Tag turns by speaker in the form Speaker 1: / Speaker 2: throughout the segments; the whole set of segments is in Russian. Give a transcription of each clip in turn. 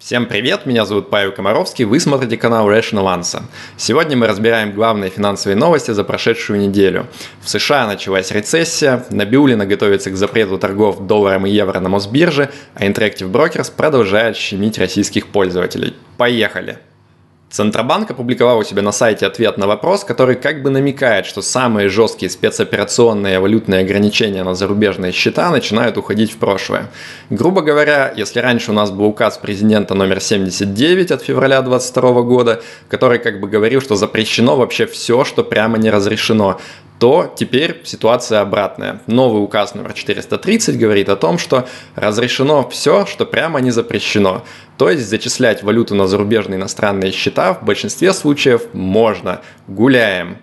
Speaker 1: Всем привет, меня зовут Павел Комаровский, вы смотрите канал Rational Answer. Сегодня мы разбираем главные финансовые новости за прошедшую неделю. В США началась рецессия, Набиулина готовится к запрету торгов долларом и евро на Мосбирже, а Interactive Brokers продолжает щемить российских пользователей. Поехали! Центробанк опубликовал у себя на сайте ответ на вопрос, который как бы намекает, что самые жесткие спецоперационные валютные ограничения на зарубежные счета начинают уходить в прошлое. Грубо говоря, если раньше у нас был указ президента номер 79 от февраля 2022 года, который как бы говорил, что запрещено вообще все, что прямо не разрешено, то теперь ситуация обратная. Новый указ номер 430 говорит о том, что разрешено все, что прямо не запрещено. То есть зачислять валюту на зарубежные иностранные счета в большинстве случаев можно. Гуляем.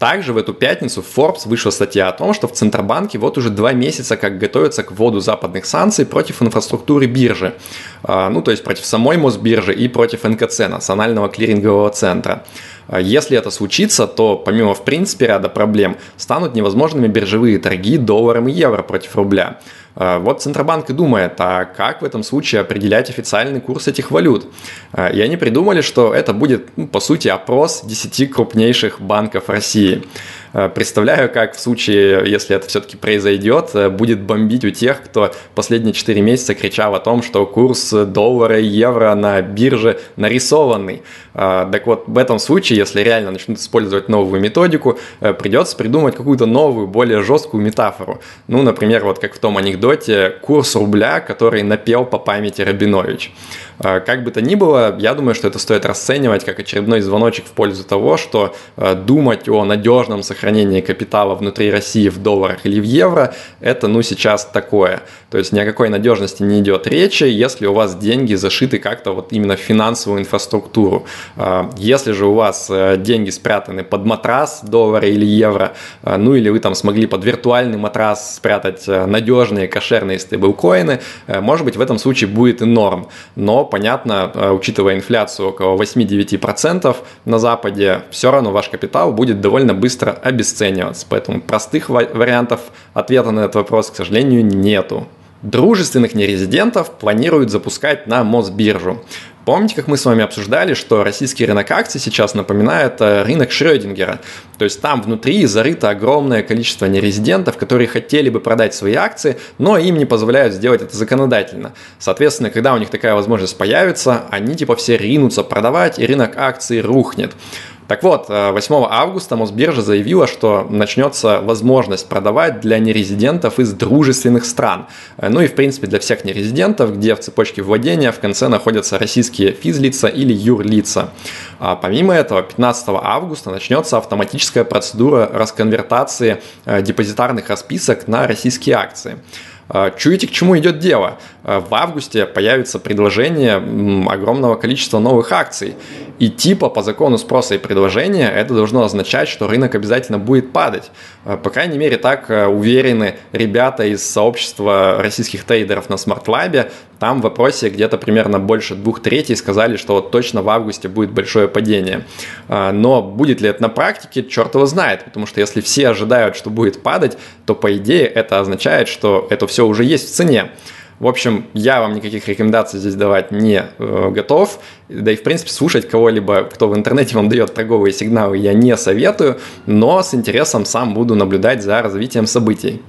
Speaker 1: Также в эту пятницу в Forbes вышла статья о том, что в Центробанке вот уже два месяца как готовятся к вводу западных санкций против инфраструктуры биржи. А, ну, то есть против самой Мосбиржи и против НКЦ, Национального клирингового центра. А если это случится, то помимо в принципе ряда проблем станут невозможными биржевые торги долларом и евро против рубля. А, вот Центробанк и думает, а как в этом случае определять официальный курс этих валют? А, и они придумали, что это будет, ну, по сути, опрос 10 крупнейших банков России. Э, представляю, как в случае, если это все-таки произойдет, э, будет бомбить у тех, кто последние 4 месяца кричал о том, что курс доллара и евро на бирже нарисованный. Э, так вот, в этом случае, если реально начнут использовать новую методику, придется придумать какую-то новую, более жесткую метафору. Ну, например, вот как в том анекдоте, курс рубля, который напел по памяти Рабинович. А, как бы то ни было, я думаю, что это стоит расценивать как очередной звоночек в пользу того, что а, думать о надежном сохранении капитала внутри России в долларах или в евро, это ну сейчас такое. То есть ни о какой надежности не идет речи, если у вас деньги зашиты как-то вот именно в финансовую инфраструктуру. А, если же у вас э, деньги спрятаны под матрас доллара или евро, ну или вы там смогли под виртуальный матрас спрятать э, надежные кошерные стейблкоины, э, может быть в этом случае будет и норм. Но понятно, учитывая инфляцию около 8-9% на Западе, все равно ваш капитал будет довольно быстро обесцениваться. Поэтому простых вариантов ответа на этот вопрос, к сожалению, нету. Дружественных нерезидентов планируют запускать на Мосбиржу. Помните, как мы с вами обсуждали, что российский рынок акций сейчас напоминает э, рынок Шрёдингера? То есть там внутри зарыто огромное количество нерезидентов, которые хотели бы продать свои акции, но им не позволяют сделать это законодательно. Соответственно, когда у них такая возможность появится, они типа все ринутся продавать, и рынок акций рухнет. Так вот, 8 э, августа Мосбиржа заявила, что начнется возможность продавать для нерезидентов из дружественных стран. Э, ну и, в принципе, для всех нерезидентов, где в цепочке владения в конце находятся российские физлица или юрлица. А помимо этого, 15 августа начнется автоматическая процедура расконвертации э, депозитарных расписок на российские акции. Чуете, к чему идет дело? В августе появится предложение огромного количества новых акций. И типа по закону спроса и предложения это должно означать, что рынок обязательно будет падать. Э, по крайней мере, так уверены ребята из сообщества российских трейдеров на Smart Lab. Там в вопросе где-то примерно больше двух третей сказали, что вот точно в августе будет большое падение. Э, но будет ли это на практике, черт его знает. Потому что если все ожидают, что будет падать, то по идее это означает, что это все уже есть в цене. В общем, я вам никаких рекомендаций здесь давать не э, готов. Да и, в принципе, слушать кого-либо, кто в интернете вам дает торговые сигналы, я не советую, но с интересом сам буду наблюдать за развитием событий.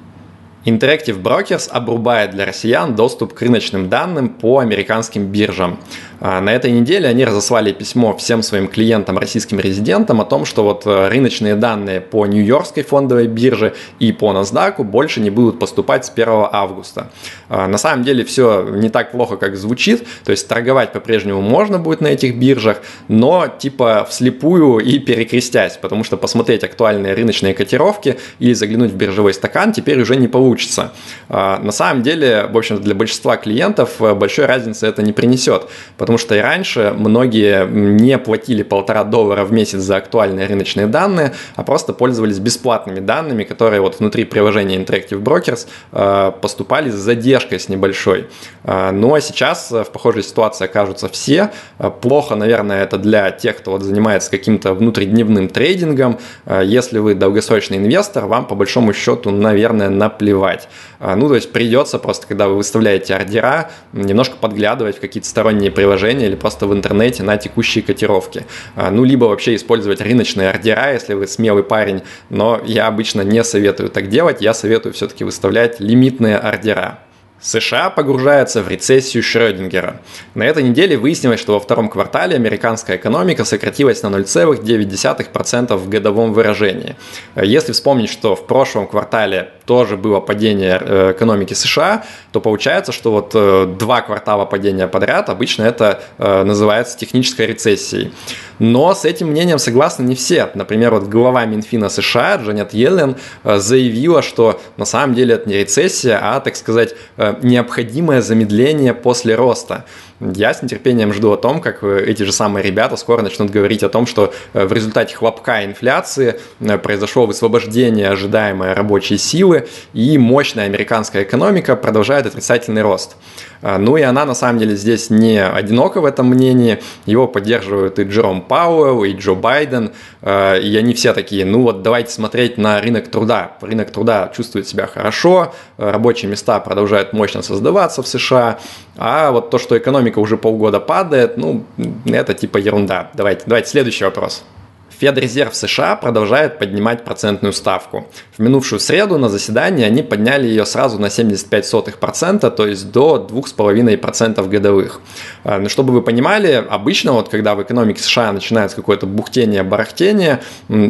Speaker 1: Interactive Brokers обрубает для россиян доступ к рыночным данным по американским биржам. А, на этой неделе они разослали письмо всем своим клиентам, российским резидентам о том, что вот э, рыночные данные по Нью-Йоркской фондовой бирже и по NASDAQ больше не будут поступать с 1 августа. А, на самом деле все не так плохо, как звучит, то есть торговать по-прежнему можно будет на этих биржах, но типа вслепую и перекрестясь, потому что посмотреть актуальные рыночные котировки или заглянуть в биржевой стакан теперь уже не получится. А, на самом деле, в общем для большинства клиентов э, большой разницы это не принесет, Потому что и раньше многие не платили полтора доллара в месяц за актуальные рыночные данные, а просто пользовались бесплатными данными, которые вот внутри приложения Interactive Brokers э, поступали с задержкой с небольшой. Э, ну а сейчас в похожей ситуации окажутся все. Э, плохо, наверное, это для тех, кто вот занимается каким-то внутридневным трейдингом. Если вы долгосрочный инвестор, вам по большому счету, наверное, наплевать. Ну, то есть придется просто, когда вы выставляете ордера, немножко подглядывать в какие-то сторонние приложения или просто в интернете на текущие котировки. Ну, либо вообще использовать рыночные ордера, если вы смелый парень, но я обычно не советую так делать, я советую все-таки выставлять лимитные ордера. США погружается в рецессию Шрёдингера. На этой неделе выяснилось, что во втором квартале американская экономика сократилась на 0,9% в годовом выражении. Если вспомнить, что в прошлом квартале тоже было падение э, экономики США, то получается, что вот э, два квартала падения подряд обычно это э, называется технической рецессией. Но с этим мнением согласны не все. Например, вот глава Минфина США Джанет Йеллен заявила, что на самом деле это не рецессия, а, так сказать, необходимое замедление после роста. Я с нетерпением жду о том, как э, эти же самые ребята скоро начнут говорить о том, что э, в результате хлопка инфляции э, произошло высвобождение ожидаемой рабочей силы, и мощная американская экономика продолжает отрицательный рост. Ну и она на самом деле здесь не одинока в этом мнении. Его поддерживают и Джером Пауэлл, и Джо Байден. И они все такие, ну вот давайте смотреть на рынок труда. Рынок труда чувствует себя хорошо, рабочие места продолжают мощно создаваться в США. А вот то, что экономика уже полгода падает, ну, это типа ерунда. Давайте, давайте следующий вопрос. Федрезерв США продолжает поднимать процентную ставку. В минувшую среду на заседании они подняли ее сразу на 75%, то есть до 2,5% годовых. А, ну, чтобы вы понимали, обычно вот когда в экономике США начинается какое-то бухтение, барахтение,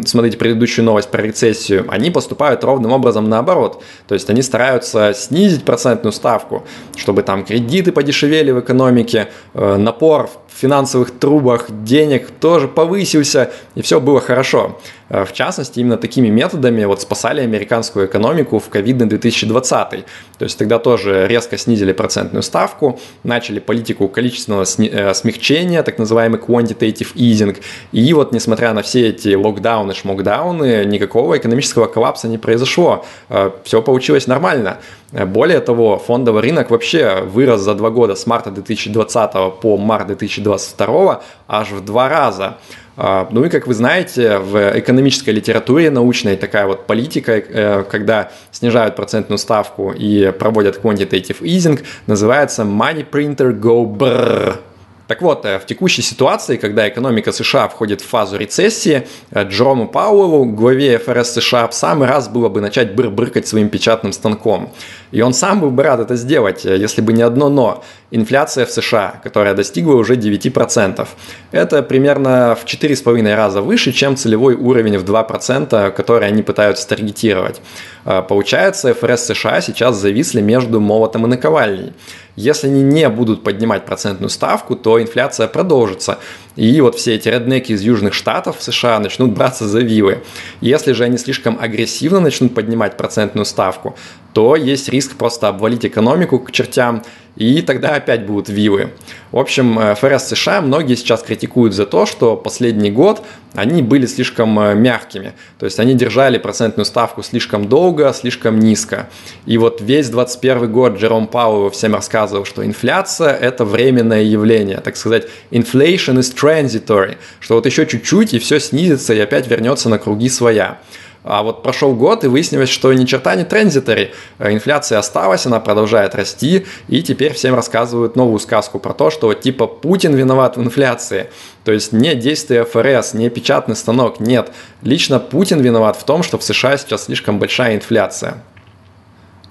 Speaker 1: смотрите предыдущую новость про рецессию, они поступают ровным образом наоборот. То есть они стараются снизить процентную ставку, чтобы там кредиты подешевели в экономике, э, напор в финансовых трубах денег тоже повысился, и все было хорошо. Э, в частности, именно такими методами вот спасали американскую экономику в ковидный 2020. То есть тогда тоже резко снизили процентную ставку, начали политику количественного э, смягчения, так называемый quantitative easing. И вот несмотря на все эти локдауны, шмокдауны, никакого экономического коллапса не произошло. Э, все получилось нормально. Более того, фондовый рынок вообще вырос за два года с марта 2020 по март 2022 аж в два раза. А, ну и, как вы знаете, в экономической литературе научной такая вот политика, э, когда снижают процентную ставку и проводят quantitative easing, называется money printer go brrr. Так вот, э, в текущей ситуации, когда экономика США входит в фазу рецессии, э, Джерому Пауэллу, главе ФРС США, в самый раз было бы начать быр-брыкать своим печатным станком. И он сам был бы рад это сделать, э, если бы не одно «но». Инфляция в США, которая достигла уже 9%. Это примерно в 4,5 раза выше, чем целевой уровень в 2%, который они пытаются таргетировать. Получается, ФРС США сейчас зависли между молотом и наковальней. Если они не будут поднимать процентную ставку, то инфляция продолжится. И вот все эти реднеки из южных штатов США начнут браться за вилы. Если же они слишком агрессивно начнут поднимать процентную ставку, то есть риск просто обвалить экономику к чертям, и тогда опять будут вилы. В общем, э, ФРС США многие сейчас критикуют за то, что последний год они были слишком э, мягкими. То есть они держали процентную ставку слишком долго, слишком низко. И вот весь 21 год Джером Пауэлл всем рассказывал, что инфляция – это временное явление. Так сказать, inflation is transitory. Что вот еще чуть-чуть и все снизится и опять вернется на круги своя. А вот прошел год, и выяснилось, что ни черта не транзитори. Э, инфляция осталась, она продолжает расти, и теперь всем рассказывают новую сказку про то, что вот типа Путин виноват в инфляции. То есть не действие ФРС, не печатный станок, нет. Лично Путин виноват в том, что в США сейчас слишком большая инфляция.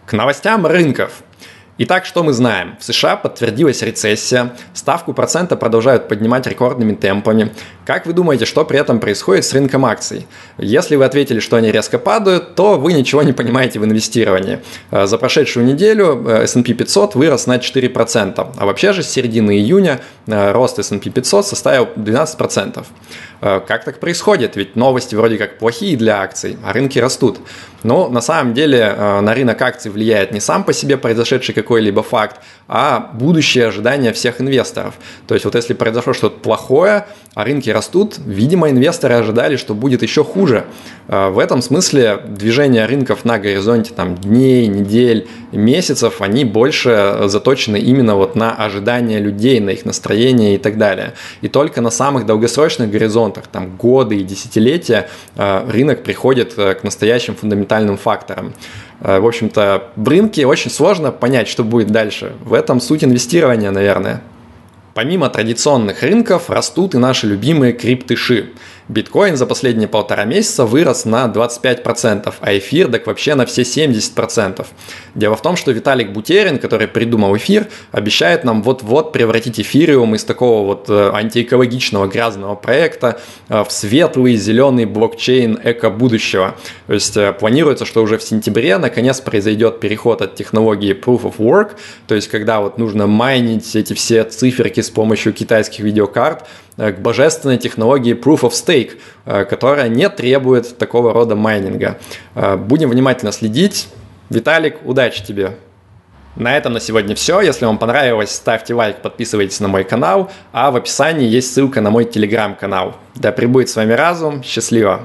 Speaker 1: К новостям рынков. Итак, что мы знаем? В США подтвердилась рецессия, ставку процента продолжают поднимать рекордными темпами. Как вы думаете, что при этом происходит с рынком акций? Если вы ответили, что они резко падают, то вы ничего не понимаете в инвестировании. Э, за прошедшую неделю э, S&P 500 вырос на 4%, а вообще же с середины июня э, рост S&P 500 составил 12%. Как так происходит? Ведь новости вроде как плохие для акций, а рынки растут. Но на самом деле на рынок акций влияет не сам по себе произошедший какой-либо факт, а будущее ожидания всех инвесторов. То есть вот если произошло что-то плохое, а рынки растут, видимо, инвесторы ожидали, что будет еще хуже. Э, в этом смысле движение рынков на горизонте там, дней, недель, месяцев, они больше заточены именно вот на ожидания людей, на их настроение и так далее. И только на самых долгосрочных горизонтах, там годы и десятилетия, э, рынок приходит к настоящим фундаментальным факторам. В общем-то, в рынке очень сложно понять, что будет дальше. В этом суть инвестирования, наверное. Помимо традиционных рынков растут и наши любимые криптыши. Биткоин за последние полтора месяца вырос на 25%, а эфир так вообще на все 70%. Дело в том, что Виталик Бутерин, который придумал эфир, обещает нам вот-вот превратить эфириум из такого вот э, антиэкологичного грязного проекта э, в светлый зеленый блокчейн эко-будущего. То есть э, планируется, что уже в сентябре наконец произойдет переход от технологии Proof of Work, то есть когда вот нужно майнить эти все циферки с помощью китайских видеокарт, к божественной технологии Proof of Stake, э, которая не требует такого рода майнинга. Э, будем внимательно следить. Виталик, удачи тебе! На этом на сегодня все. Если вам понравилось, ставьте лайк, подписывайтесь на мой канал, а в описании есть ссылка на мой телеграм-канал. Да пребудет с вами разум. Счастливо!